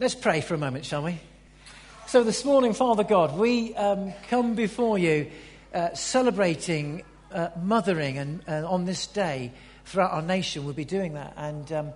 Let's pray for a moment, shall we? So, this morning, Father God, we um, come before you uh, celebrating uh, mothering, and uh, on this day, throughout our nation, we'll be doing that. And um,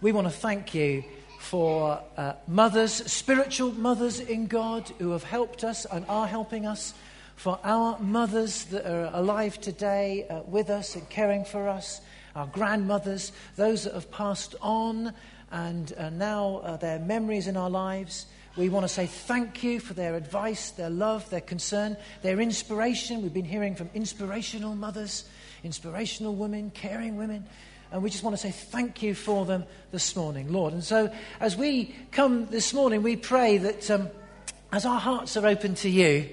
we want to thank you for uh, mothers, spiritual mothers in God, who have helped us and are helping us, for our mothers that are alive today uh, with us and caring for us, our grandmothers, those that have passed on and uh, now uh, their memories in our lives. We want to say thank you for their advice, their love, their concern, their inspiration. We've been hearing from inspirational mothers, inspirational women, caring women. And we just want to say thank you for them this morning, Lord. And so, as we come this morning, we pray that um, as our hearts are open to you,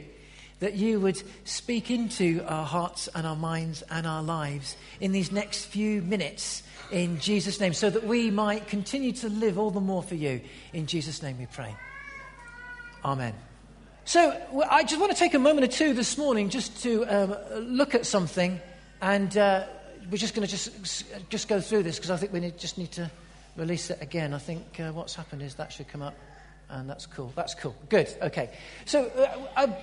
that you would speak into our hearts and our minds and our lives in these next few minutes in Jesus' name, so that we might continue to live all the more for you. In Jesus' name we pray. Amen. So, I just want to take a moment or two this morning just to um, look at something, and uh, we're just going to just, just go through this because I think we need, just need to release it again. I think uh, what's happened is that should come up, and that's cool. That's cool. Good. Okay. So, uh,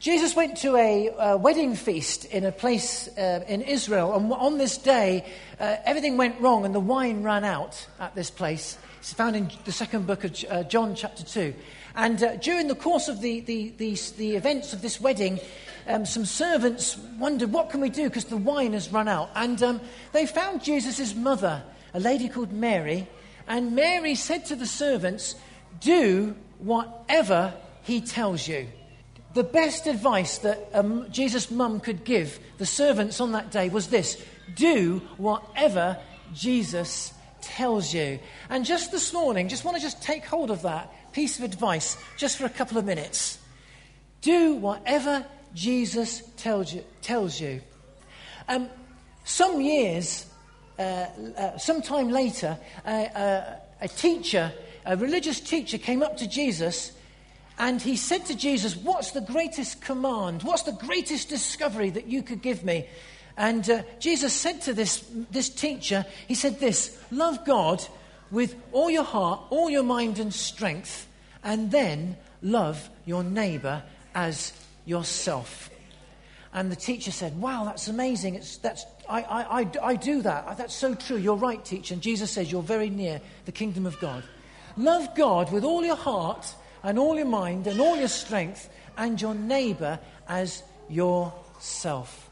Jesus went to a uh, wedding feast in a place uh, in Israel, and on this day, uh, everything went wrong and the wine ran out at this place. It's found in the second book of uh, John, chapter 2. And uh, during the course of the, the, the, the, events of this wedding, um, some servants wondered, what can we do? Because the wine has run out. And um, they found Jesus' mother, a lady called Mary, and Mary said to the servants, Do whatever he tells you. The best advice that um, Jesus' mum could give the servants on that day was this do whatever Jesus tells you. And just this morning, just want to just take hold of that piece of advice just for a couple of minutes. Do whatever Jesus tells you. Tells you. Um, some years, uh, uh, sometime later, uh, uh a teacher, a religious teacher, came up to Jesus and he said to Jesus, What's the greatest command? What's the greatest discovery that you could give me? And uh, Jesus said to this, this teacher, He said this Love God with all your heart, all your mind and strength, and then love your neighbor as yourself. And the teacher said, Wow, that's amazing. It's, that's, I, I, I, I do that. That's so true. You're right, teacher. And Jesus says, You're very near the kingdom of God. Love God with all your heart and all your mind and all your strength and your neighbor as yourself.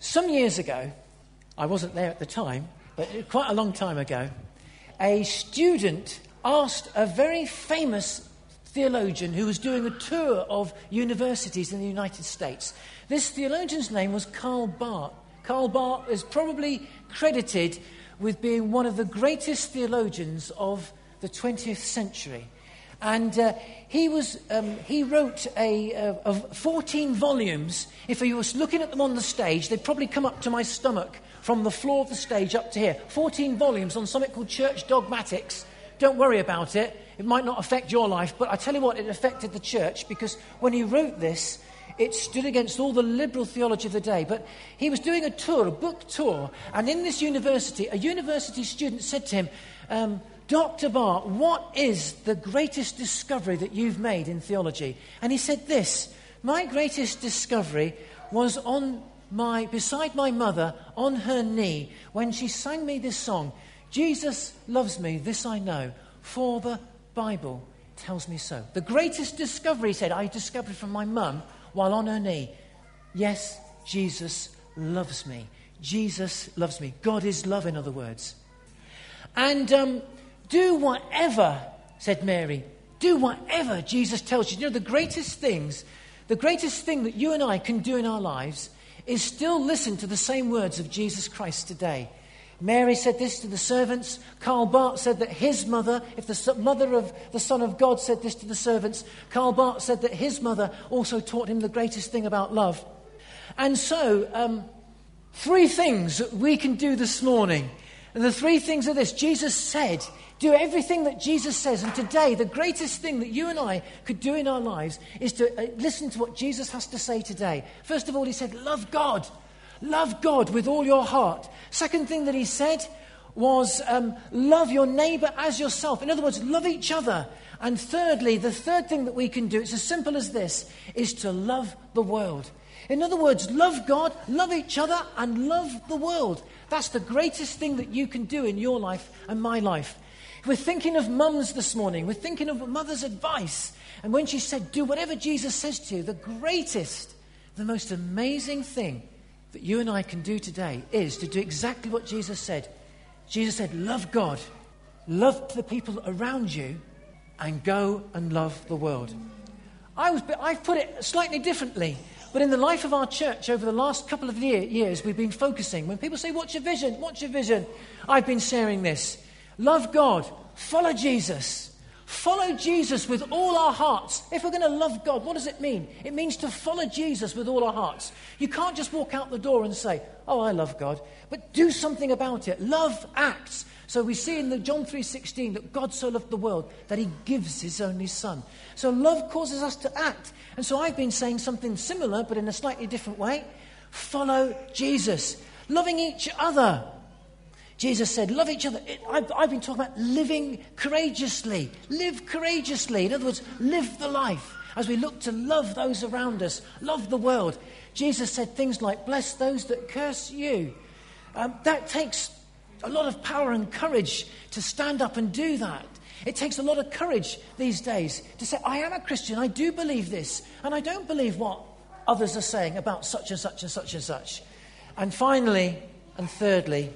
Some years ago, I wasn't there at the time, but quite a long time ago, a student asked a very famous theologian who was doing a tour of universities in the United States. This theologian's name was Karl Barth. Karl Barth is probably credited with being one of the greatest theologians of the 20th century. And uh, he, was, um, he wrote a, uh, of 14 volumes. If he was looking at them on the stage, they'd probably come up to my stomach from the floor of the stage up to here. 14 volumes on something called church dogmatics. Don't worry about it. It might not affect your life, but I tell you what, it affected the church because when he wrote this, it stood against all the liberal theology of the day. But he was doing a tour, a book tour, and in this university, a university student said to him, um, Dr. Barth, what is the greatest discovery that you've made in theology? And he said this My greatest discovery was on my, beside my mother on her knee when she sang me this song Jesus loves me, this I know, for the Bible tells me so. The greatest discovery, he said, I discovered from my mum while on her knee. Yes, Jesus loves me. Jesus loves me. God is love, in other words. And um, do whatever, said Mary. Do whatever Jesus tells you. You know, the greatest things, the greatest thing that you and I can do in our lives is still listen to the same words of Jesus Christ today. Mary said this to the servants. Karl Barth said that his mother, if the mother of the Son of God said this to the servants, Karl Barth said that his mother also taught him the greatest thing about love. And so, um, three things that we can do this morning. And the three things are this Jesus said do everything that Jesus says. And today, the greatest thing that you and I could do in our lives is to uh, listen to what Jesus has to say today. First of all, he said, Love God. Love God with all your heart. Second thing that he said was um, love your neighbor as yourself. In other words, love each other. And thirdly, the third thing that we can do, it's as simple as this, is to love the world. In other words, love God, love each other, and love the world. That's the greatest thing that you can do in your life and my life. We're thinking of mums this morning. We're thinking of mother's advice. And when she said, Do whatever Jesus says to you, the greatest, the most amazing thing that you and I can do today is to do exactly what Jesus said. Jesus said, Love God, love the people around you, and go and love the world. I was, I've put it slightly differently. But in the life of our church over the last couple of year, years, we've been focusing. When people say, What's your vision? What's your vision? I've been sharing this. Love God, follow Jesus. Follow Jesus with all our hearts. If we're going to love God, what does it mean? It means to follow Jesus with all our hearts. You can't just walk out the door and say, "Oh, I love God," but do something about it. Love acts. So we see in the John 3:16 that God so loved the world that he gives his only son. So love causes us to act. And so I've been saying something similar but in a slightly different way. Follow Jesus. Loving each other. Jesus said, Love each other. I've, I've been talking about living courageously. Live courageously. In other words, live the life as we look to love those around us, love the world. Jesus said things like, Bless those that curse you. Um, that takes a lot of power and courage to stand up and do that. It takes a lot of courage these days to say, I am a Christian, I do believe this, and I don't believe what others are saying about such and such and such and such. And finally, and thirdly,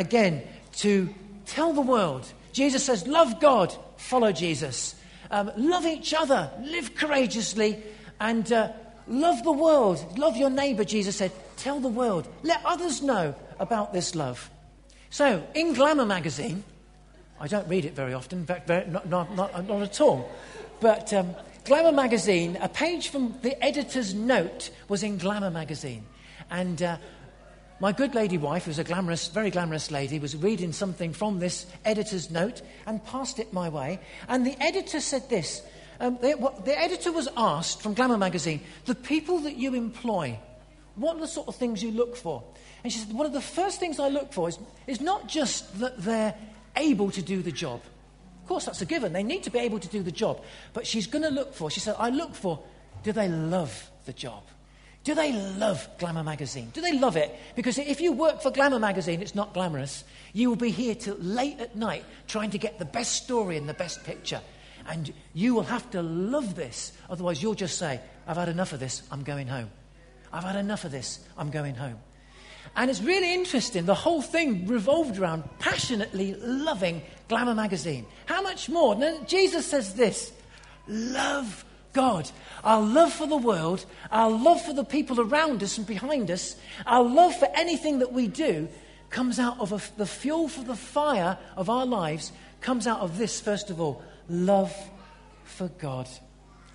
again, to tell the world. Jesus says, Love God, follow Jesus. Um, love each other, live courageously, and uh, love the world. Love your neighbor, Jesus said. Tell the world. Let others know about this love. So, in Glamour magazine, I don't read it very often, fact, very, not, not, not, not, at all. But um, Glamour magazine, a page from the editor's note was in Glamour magazine. And uh, my good lady wife, who's a glamorous, very glamorous lady, was reading something from this editor's note and passed it my way. And the editor said this. Um, the, what, the editor was asked from Glamour magazine, the people that you employ, what are the sort of things you look for? And she said, one of the first things I look for is, is not just that they're able to do the job. Of course, that's a given. They need to be able to do the job. But she's going to look for, she said, I look for, do they love the job? Do they love Glamour magazine? Do they love it? Because if you work for Glamour magazine, it's not glamorous. You will be here till late at night trying to get the best story and the best picture. And you will have to love this. Otherwise, you'll just say, I've had enough of this, I'm going home. I've had enough of this, I'm going home. And it's really interesting. The whole thing revolved around passionately loving Glamour magazine. How much more? Now, Jesus says this love God. Our love for the world, our love for the people around us and behind us, our love for anything that we do comes out of a, the fuel for the fire of our lives, comes out of this, first of all love for God.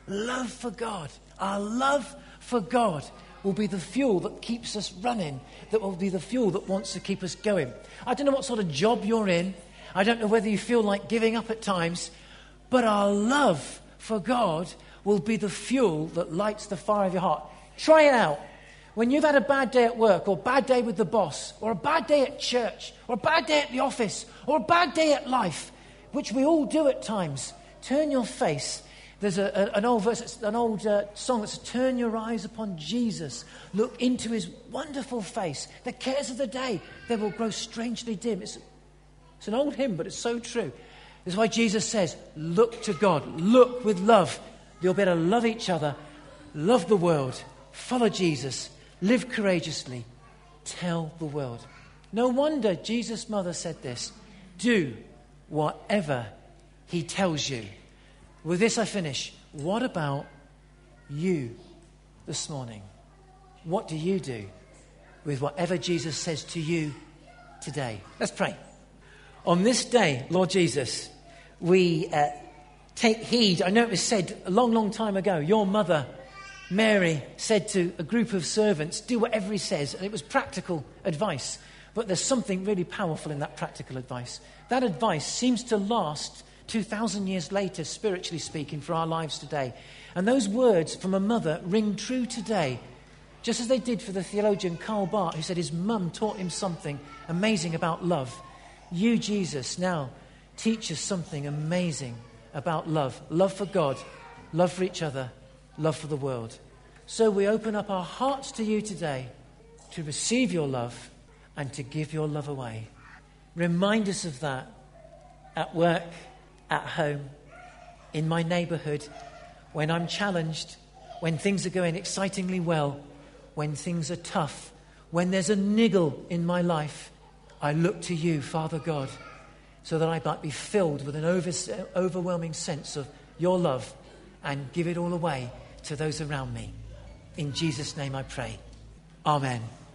Love for God. Our love for God will be the fuel that keeps us running, that will be the fuel that wants to keep us going. I don't know what sort of job you're in. I don't know whether you feel like giving up at times, but our love for God will be the fuel that lights the fire of your heart. Try it out. When you've had a bad day at work, or a bad day with the boss, or a bad day at church, or a bad day at the office, or a bad day at life, which we all do at times, turn your face. There's a, a, an old verse, an old uh, song says, "Turn your eyes upon Jesus, look into His wonderful face. The cares of the day they will grow strangely dim." It's, it's an old hymn, but it's so true. This is why Jesus says, "Look to God, look with love You'll better love each other, love the world, follow Jesus, live courageously, tell the world. No wonder Jesus' mother said this do whatever he tells you. With this, I finish. What about you this morning? What do you do with whatever Jesus says to you today? Let's pray. On this day, Lord Jesus, we uh, take heed. I know it was said a long, long time ago. Your mother, Mary, said to a group of servants, Do whatever he says. And it was practical advice. But there's something really powerful in that practical advice. That advice seems to last 2,000 years later, spiritually speaking, for our lives today. And those words from a mother ring true today, just as they did for the theologian Karl Barth, who said his mum taught him something amazing about love. You, Jesus, now teach us something amazing about love love for God, love for each other, love for the world. So we open up our hearts to you today to receive your love and to give your love away. Remind us of that at work, at home, in my neighborhood, when I'm challenged, when things are going excitingly well, when things are tough, when there's a niggle in my life. I look to you, Father God, so that I might be filled with an over, uh, overwhelming sense of your love and give it all away to those around me. In Jesus' name I pray. Amen.